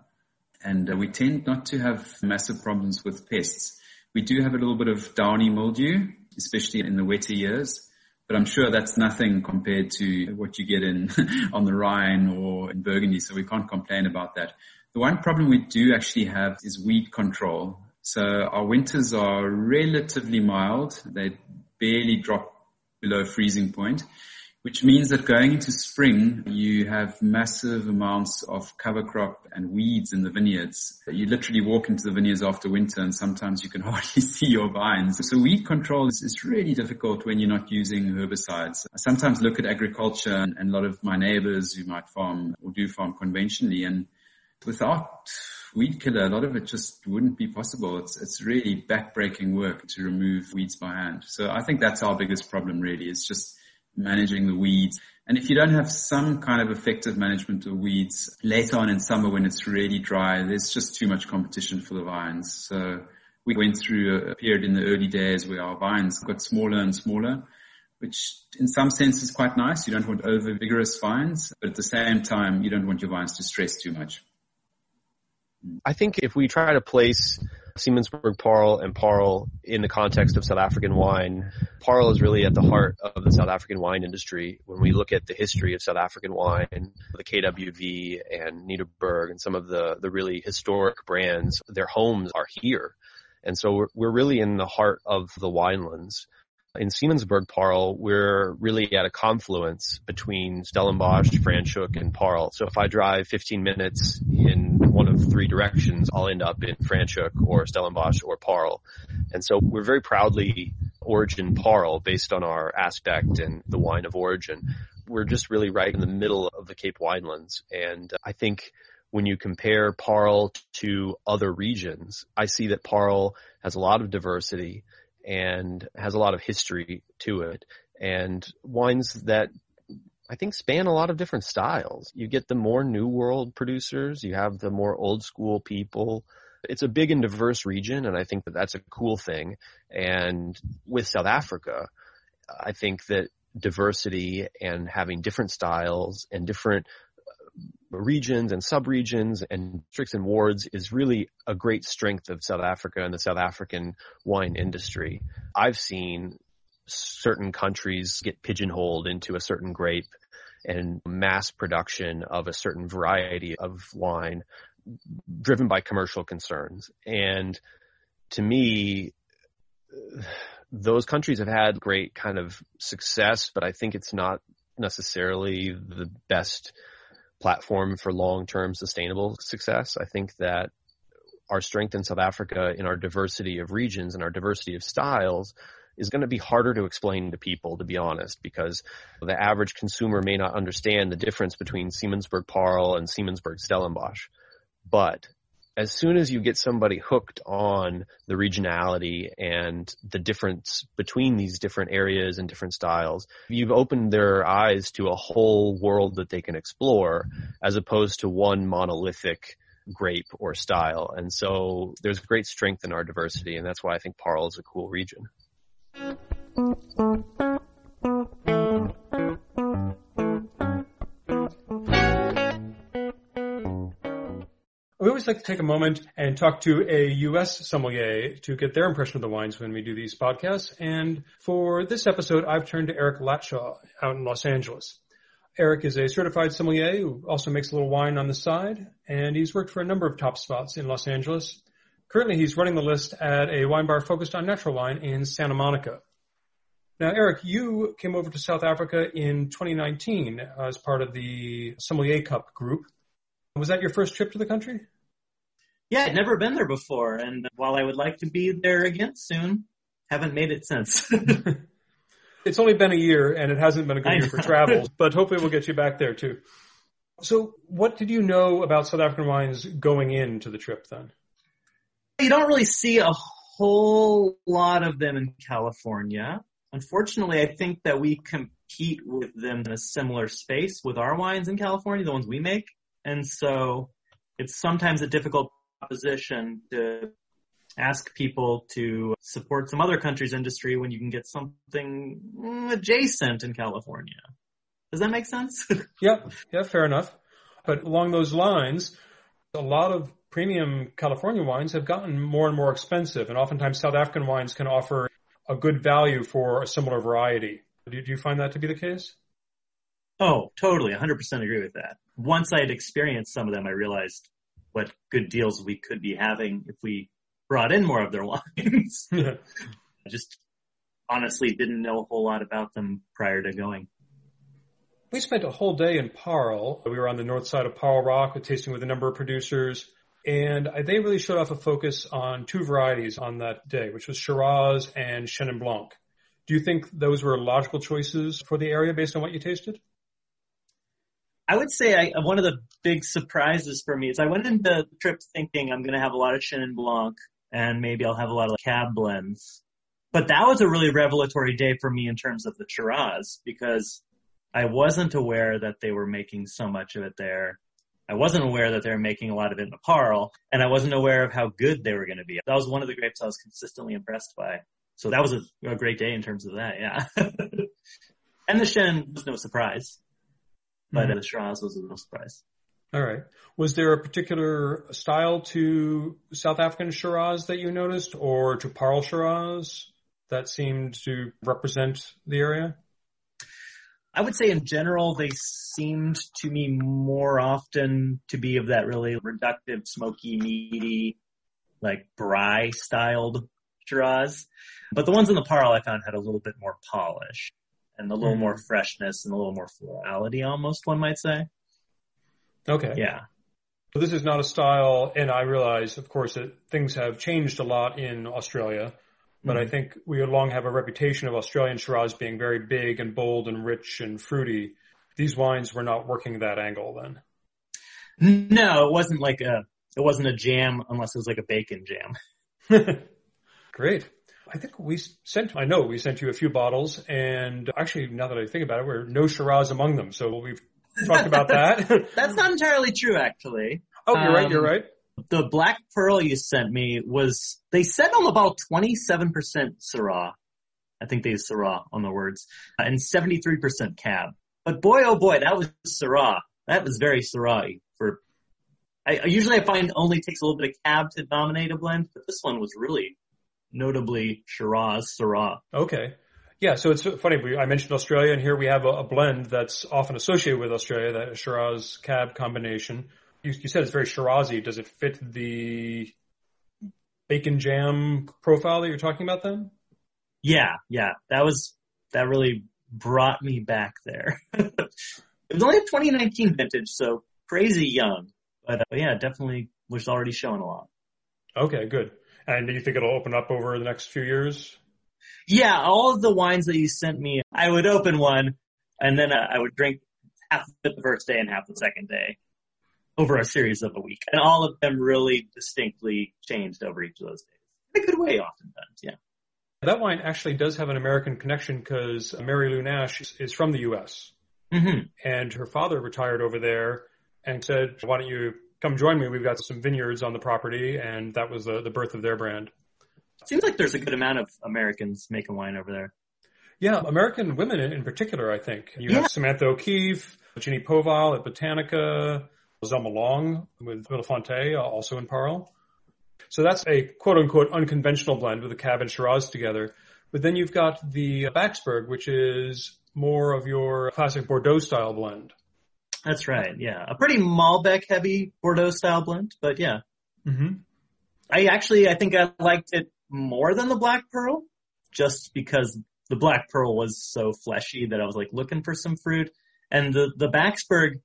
And uh, we tend not to have massive problems with pests. We do have a little bit of downy mildew, especially in the wetter years. But I'm sure that's nothing compared to what you get in on the Rhine or in Burgundy. So we can't complain about that. The one problem we do actually have is weed control. So our winters are relatively mild. They barely drop below freezing point which means that going into spring, you have massive amounts of cover crop and weeds in the vineyards. You literally walk into the vineyards after winter and sometimes you can hardly see your vines. So weed control is, is really difficult when you're not using herbicides. I sometimes look at agriculture and, and a lot of my neighbors who might farm or do farm conventionally and without weed killer, a lot of it just wouldn't be possible. It's, it's really backbreaking work to remove weeds by hand. So I think that's our biggest problem really. It's just managing the weeds. And if you don't have some kind of effective management of weeds later on in summer when it's really dry, there's just too much competition for the vines. So we went through a period in the early days where our vines got smaller and smaller, which in some sense is quite nice. You don't want over vigorous vines, but at the same time, you don't want your vines to stress too much. I think if we try to place Simonsberg Paarl and Paarl in the context of South African wine. Paarl is really at the heart of the South African wine industry. When we look at the history of South African wine, the KWV and Nederburg and some of the, the really historic brands, their homes are here. And so we're, we're really in the heart of the winelands. In Simonsberg Paarl, we're really at a confluence between Stellenbosch, Franschhoek, and Paarl. So if I drive 15 minutes in three directions, I'll end up in Franschhoek or Stellenbosch or Paarl. And so we're very proudly origin Paarl based on our aspect and the wine of origin. We're just really right in the middle of the Cape Winelands. And I think when you compare Paarl to other regions, I see that Paarl has a lot of diversity and has a lot of history to it and wines that I think span a lot of different styles. You get the more new world producers, you have the more old school people. It's a big and diverse region and I think that that's a cool thing. And with South Africa, I think that diversity and having different styles and different uh, regions and subregions and districts and wards is really a great strength of South Africa and the South African wine industry. I've seen certain countries get pigeonholed into a certain grape and mass production of a certain variety of wine driven by commercial concerns. And to me, those countries have had great kind of success, but I think it's not necessarily the best platform for long-term sustainable success. I think that our strength in South Africa in our diversity of regions and our diversity of styles is going to be harder to explain to people, to be honest, because the average consumer may not understand the difference between Simonsberg Paarl and Simonsberg Stellenbosch. But as soon as you get somebody hooked on the regionality and the difference between these different areas and different styles, you've opened their eyes to a whole world that they can explore as opposed to one monolithic grape or style. And so there's great strength in our diversity and that's why I think Paarl is a cool region. We always like to take a moment and talk to a U.S. sommelier to get their impression of the wines when we do these podcasts. And for this episode, I've turned to Eric Latshaw out in Los Angeles. Eric is a certified sommelier who also makes a little wine on the side, and he's worked for a number of top spots in Los Angeles. Currently, he's running the list at a wine bar focused on natural wine in Santa Monica. Now, Eric, you came over to South Africa in 2019 uh, as part of the Sommelier Cup group. Was that your first trip to the country? Yeah, I'd never been there before, and while I would like to be there again soon, haven't made it since. it's only been a year, and it hasn't been a good year for travel, but hopefully we'll get you back there too. So, what did you know about South African wines going into the trip then? You don't really see a whole lot of them in California. Unfortunately, I think that we compete with them in a similar space with our wines in California, the ones we make. And so it's sometimes a difficult proposition to ask people to support some other country's industry when you can get something adjacent in California. Does that make sense? yeah, yeah, fair enough. But along those lines, a lot of premium California wines have gotten more and more expensive, and oftentimes South African wines can offer a good value for a similar variety. Do you find that to be the case? Oh, totally. 100% agree with that. Once I had experienced some of them, I realized what good deals we could be having if we brought in more of their wines. I just honestly didn't know a whole lot about them prior to going. We spent a whole day in Paarl. We were on the north side of Paarl Rock tasting with a number of producers. And they really showed off a focus on two varieties on that day, which was Shiraz and Chenin Blanc. Do you think those were logical choices for the area based on what you tasted? I would say I, one of the big surprises for me is I went into the trip thinking I'm going to have a lot of Chenin Blanc and maybe I'll have a lot of cab blends. But that was a really revelatory day for me in terms of the Shiraz because I wasn't aware that they were making so much of it there. I wasn't aware that they were making a lot of it in the Paarl, and I wasn't aware of how good they were going to be. That was one of the grapes I was consistently impressed by. So that was a, a great day in terms of that, yeah. and the Chenin was no surprise but mm-hmm. the Shiraz was a little surprise. All right. Was there a particular style to South African Shiraz that you noticed or to Paarl Shiraz that seemed to represent the area? I would say in general, they seemed to me more often to be of that really reductive, smoky, meaty, like Bry styled Shiraz. But the ones in the Paarl I found had a little bit more polish and a little mm more freshness and a little more florality almost, one might say. Okay. Yeah. So this is not a style, and I realize, of course, that things have changed a lot in Australia, but mm I think we long have a reputation of Australian Shiraz being very big and bold and rich and fruity. These wines were not working that angle then. No, it wasn't like a, it wasn't a jam unless it was like a bacon jam. Great. I think we sent, I know we sent you a few bottles and actually now that I think about it, we're no Shiraz among them. So we've talked about that. That's not entirely true actually. Oh, you're um, right. You're right. The Black Pearl you sent me was, they said on about 27% Syrah. I think they use Syrah on the words and 73% cab. But boy, oh boy, that was Syrah. That was very Syrah for, I, usually I find only takes a little bit of cab to dominate a blend, but this one was really notably Shiraz, Syrah. Okay. Yeah, so it's funny. I mentioned Australia, and here we have a, a, blend that's often associated with Australia, that Shiraz Cab combination. You, you said it's very Shirazi. Does it fit the bacon jam profile that you're talking about then? Yeah, yeah. That was, that really brought me back there. it was only a 2019 vintage, so crazy young. But uh, yeah, definitely was already showing a lot. Okay, good. And do you think it'll open up over the next few years? Yeah, all of the wines that you sent me, I would open one and then uh, I would drink half of it the first day and half the second day. Over a series of a week. And all of them really distinctly changed over each of those days. In a good way, oftentimes, yeah. That wine actually does have an American connection because Mary Lou Nash is from the U.S. Mm-hmm. and her father retired over there and said, why don't you come join me? We've got some vineyards on the property. And that was the, the birth of their brand. Seems like there's a good amount of Americans making wine over there. Yeah, American women in, particular, I think. You Yeah. have Samantha O'Keefe, Ginny Povall at Botanica, Zelma Long with Vilafonté, also in Paarl. So that's a quote unquote unconventional blend with the Cab and Shiraz together. But then you've got the Backsberg, which is more of your classic Bordeaux style blend. That's right, yeah. A pretty Malbec heavy Bordeaux style blend, but yeah. Mm-hmm. I actually, I think I liked it more than the Black Pearl, just because the Black Pearl was so fleshy that I was like looking for some fruit. And the, the Backsberg,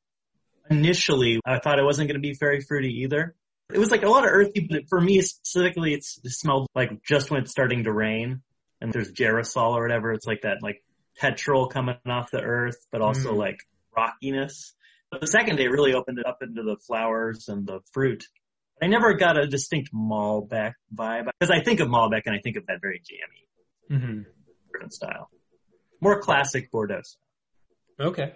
initially, I thought it wasn't going to be very fruity either. It was like a lot of earthy, but for me specifically, it's, it smelled like just when it's starting to rain and there's gerasol or whatever. It's like that like petrol coming off the earth, but also Mm. like rockiness. But the second day really opened it up into the flowers and the fruit. I never got a distinct Malbec vibe because I think of Malbec and I think of that very jammy Mm-hmm. style. More classic Bordeaux. Okay.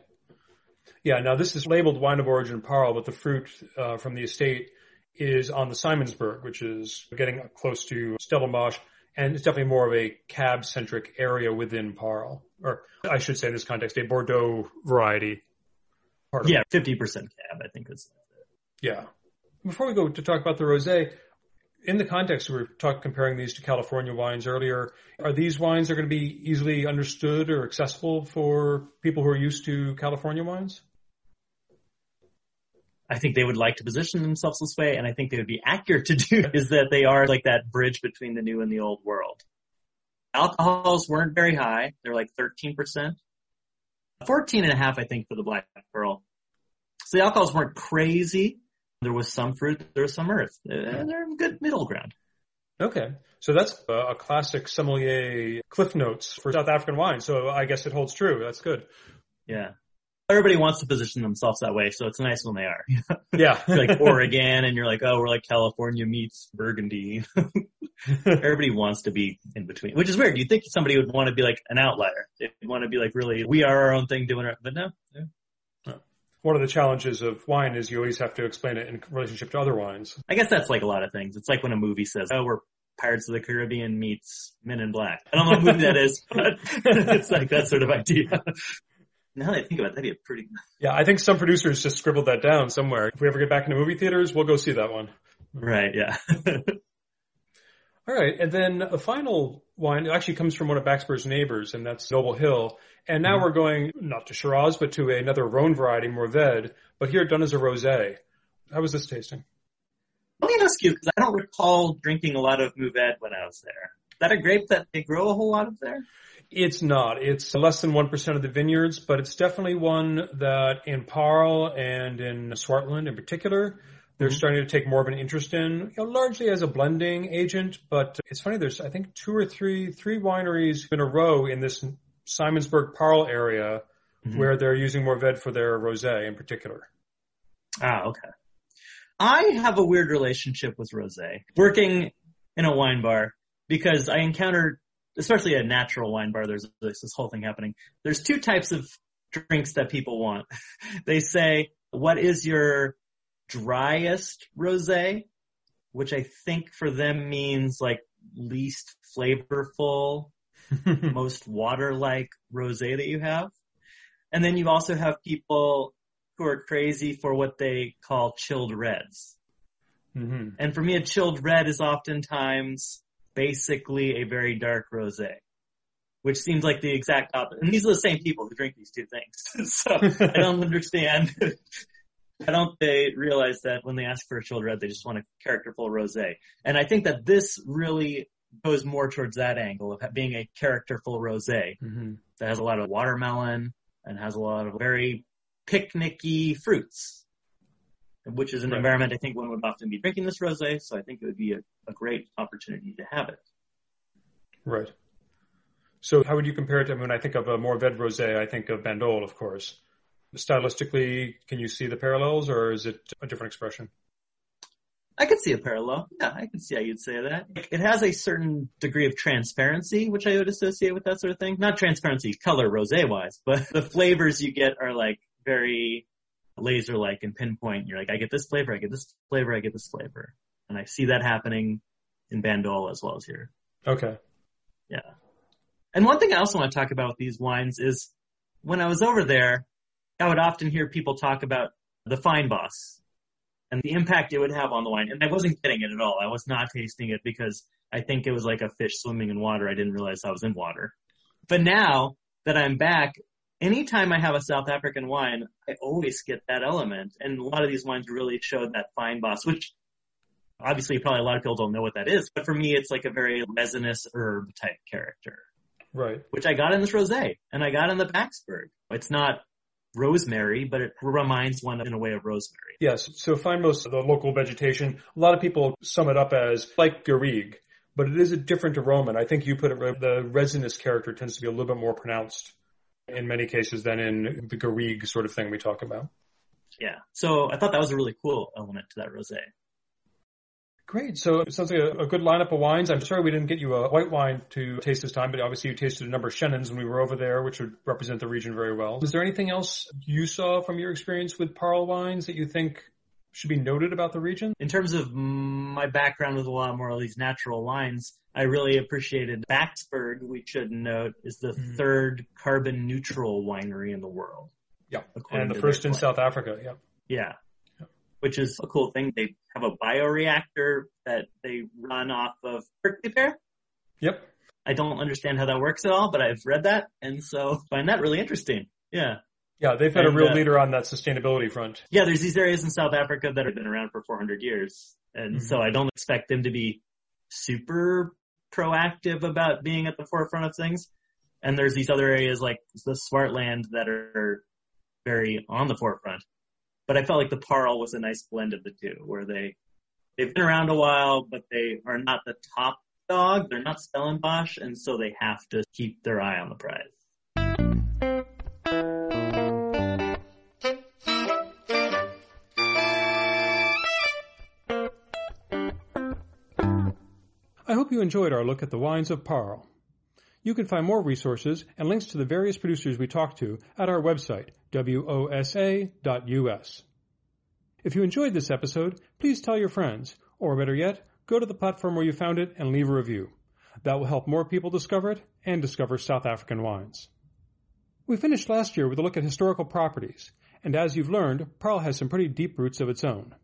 Yeah, now this is labeled wine of origin Paarl, but the fruit uh, from the estate is on the Simonsberg, which is getting close to Stellenbosch, and it's definitely more of a cab-centric area within Paarl. Or I should say in this context, a Bordeaux variety. Part Yeah, 50% cab, I think is. Yeah. Before we go to talk about the rosé, in the context we were talking comparing these to California wines earlier, are these wines are going to be easily understood or accessible for people who are used to California wines? I think they would like to position themselves this way and I think they would be accurate to do is that they are like that bridge between the new and the old world. Alcohols weren't very high. They're like 13%. 14 and a half, I think, for the Black Pearl. So the alcohols weren't crazy. There was some fruit, there was some earth. Uh, They're in good middle ground. Okay. So that's a, a classic sommelier cliff notes for South African wine. So I guess it holds true. That's good. Yeah. Everybody wants to position themselves that way, so it's nice when they are. Yeah. Like Oregon and you're like, oh, we're like California meets Burgundy. Everybody wants to be in between, which is weird. You'd think somebody would want to be like an outlier. They'd want to be like really, we are our own thing doing it, but no. No. One of the challenges of wine is you always have to explain it in relationship to other wines. I guess that's like a lot of things. It's like when a movie says, oh, we're Pirates of the Caribbean meets Men in Black. I don't know what movie that is, but it's like that sort of idea. Now that I think about it, that'd be a pretty, Yeah, I think some producers just scribbled that down somewhere. If we ever get back into movie theaters, we'll go see that one. right, yeah. All right, and then the final wine actually comes from one of Backsberg's neighbors, and that's Noble Hill. And now mm-hmm. we're going not to Shiraz, but to another Rhone variety, Mourvèdre, but here done as a rosé. How was this tasting? Let me ask you, because I don't recall drinking a lot of Mourvèdre when I was there. Is that a grape that they grow a whole lot of there? It's not. It's less than 1% of the vineyards, but it's definitely one that in Paarl and in Swartland in particular, they're starting to take more of an interest in, you know, largely as a blending agent. But it's funny, there's, I think, two or three, three wineries in a row in this Simonsberg Paarl area Mhm. where they're using Mourvèdre for their rosé in particular. Ah, okay. I have a weird relationship with rosé. Working in a wine bar, because I encountered, especially a natural wine bar, there's this whole thing happening. There's two types of drinks that people want. they say, what is your driest rosé? Which I think for them means like least flavorful, most water-like rosé that you have. And then you also have people who are crazy for what they call chilled reds. hmm And for me, a chilled red is oftentimes basically a very dark rosé, which seems like the exact opposite. And these are the same people who drink these two things. so I don't understand. I don't they realize that when they ask for a chilled red, they just want a characterful rosé. And I think that this really goes more towards that angle of being a characterful rosé hmm that has a lot of watermelon and has a lot of very picnicky fruits, which is an Right. environment I think one would often be drinking this rosé. So I think it would be a, a great opportunity to have it. Right. So how would you compare it to, I mean, when I think of a Mourvèdre rosé, I think of Bandol, of course. Stylistically, can you see the parallels or is it a different expression? I could see a parallel. Yeah, I can see how you'd say that. It has a certain degree of transparency, which I would associate with that sort of thing. Not transparency color rosé wise, but the flavors you get are like very laser like and pinpoint. You're like, I get this flavor, I get this flavor, I get this flavor. And I see that happening in Bandol as well as here. Okay. Yeah. And one thing I also want to talk about with these wines is when I was over there, I would often hear people talk about the fynbos and the impact it would have on the wine. And I wasn't getting it at all. I was not tasting it because I think it was like a fish swimming in water. I didn't realize I was in water. But now that I'm back, anytime I have a South African wine, I always get that element. And a lot of these wines really showed that fynbos, which obviously probably a lot of people don't know what that is. But for me, it's like a very resinous herb type character. Right. Which I got in this rosé and I got in the Backsberg. It's not rosemary, but it reminds one in a way of rosemary. Yes. So fynbos the local vegetation. A lot of people sum it up as like garrigue, but it is a different aroma. And I think you put it, the resinous character tends to be a little bit more pronounced in many cases than in the garrigue sort of thing we talk about. Yeah. So I thought that was a really cool element to that rosé. Great. So it sounds like a, a, good lineup of wines. I'm sorry we didn't get you a white wine to taste this time, but obviously you tasted a number of Chenin's when we were over there, which would represent the region very well. Is there anything else you saw from your experience with Paarl wines that you think should be noted about the region? In terms of my background with a lot more of these natural wines, I really appreciated Backsberg, we should note, is the mm-hmm. third carbon neutral winery in the world. Yeah. And the first in South Africa. Yeah. Yeah which is a cool thing. They have a bioreactor that they run off of prickly pear. Yep. I don't understand how that works at all, but I've read that and so find that really interesting. Yeah. Yeah, they've had and, a real uh, leader on that sustainability front. Yeah, there's these areas in South Africa that have been around for 400 years. And mm-hmm. so I don't expect them to be super proactive about being at the forefront of things. And there's these other areas like the Swartland that are very on the forefront but I felt like the Paarl was a nice blend of the two, where they they've been around a while, but they are not the top dog. They're not Stellenbosch, and so they have to keep their eye on the prize. I hope you enjoyed our look at the wines of Paarl. You can find more resources and links to the various producers we talked to at our website, wosa.us. If you enjoyed this episode, please tell your friends, or better yet, go to the platform where you found it and leave a review. That will help more people discover it and discover South African wines. We finished last year with a look at historical properties, and as you've learned, Paarl has some pretty deep roots of its own.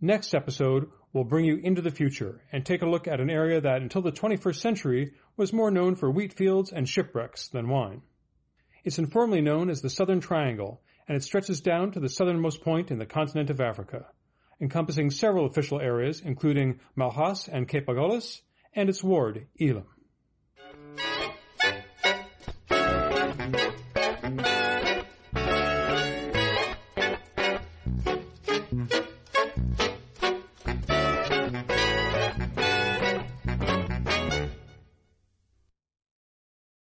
Next episode will bring you into the future and take a look at an area that until the 21st century was more known for wheat fields and shipwrecks than wine. It's informally known as the Southern Triangle, and it stretches down to the southernmost point in the continent of Africa, encompassing several official areas including Malhas and Cape Agulhas, and its ward, Elim.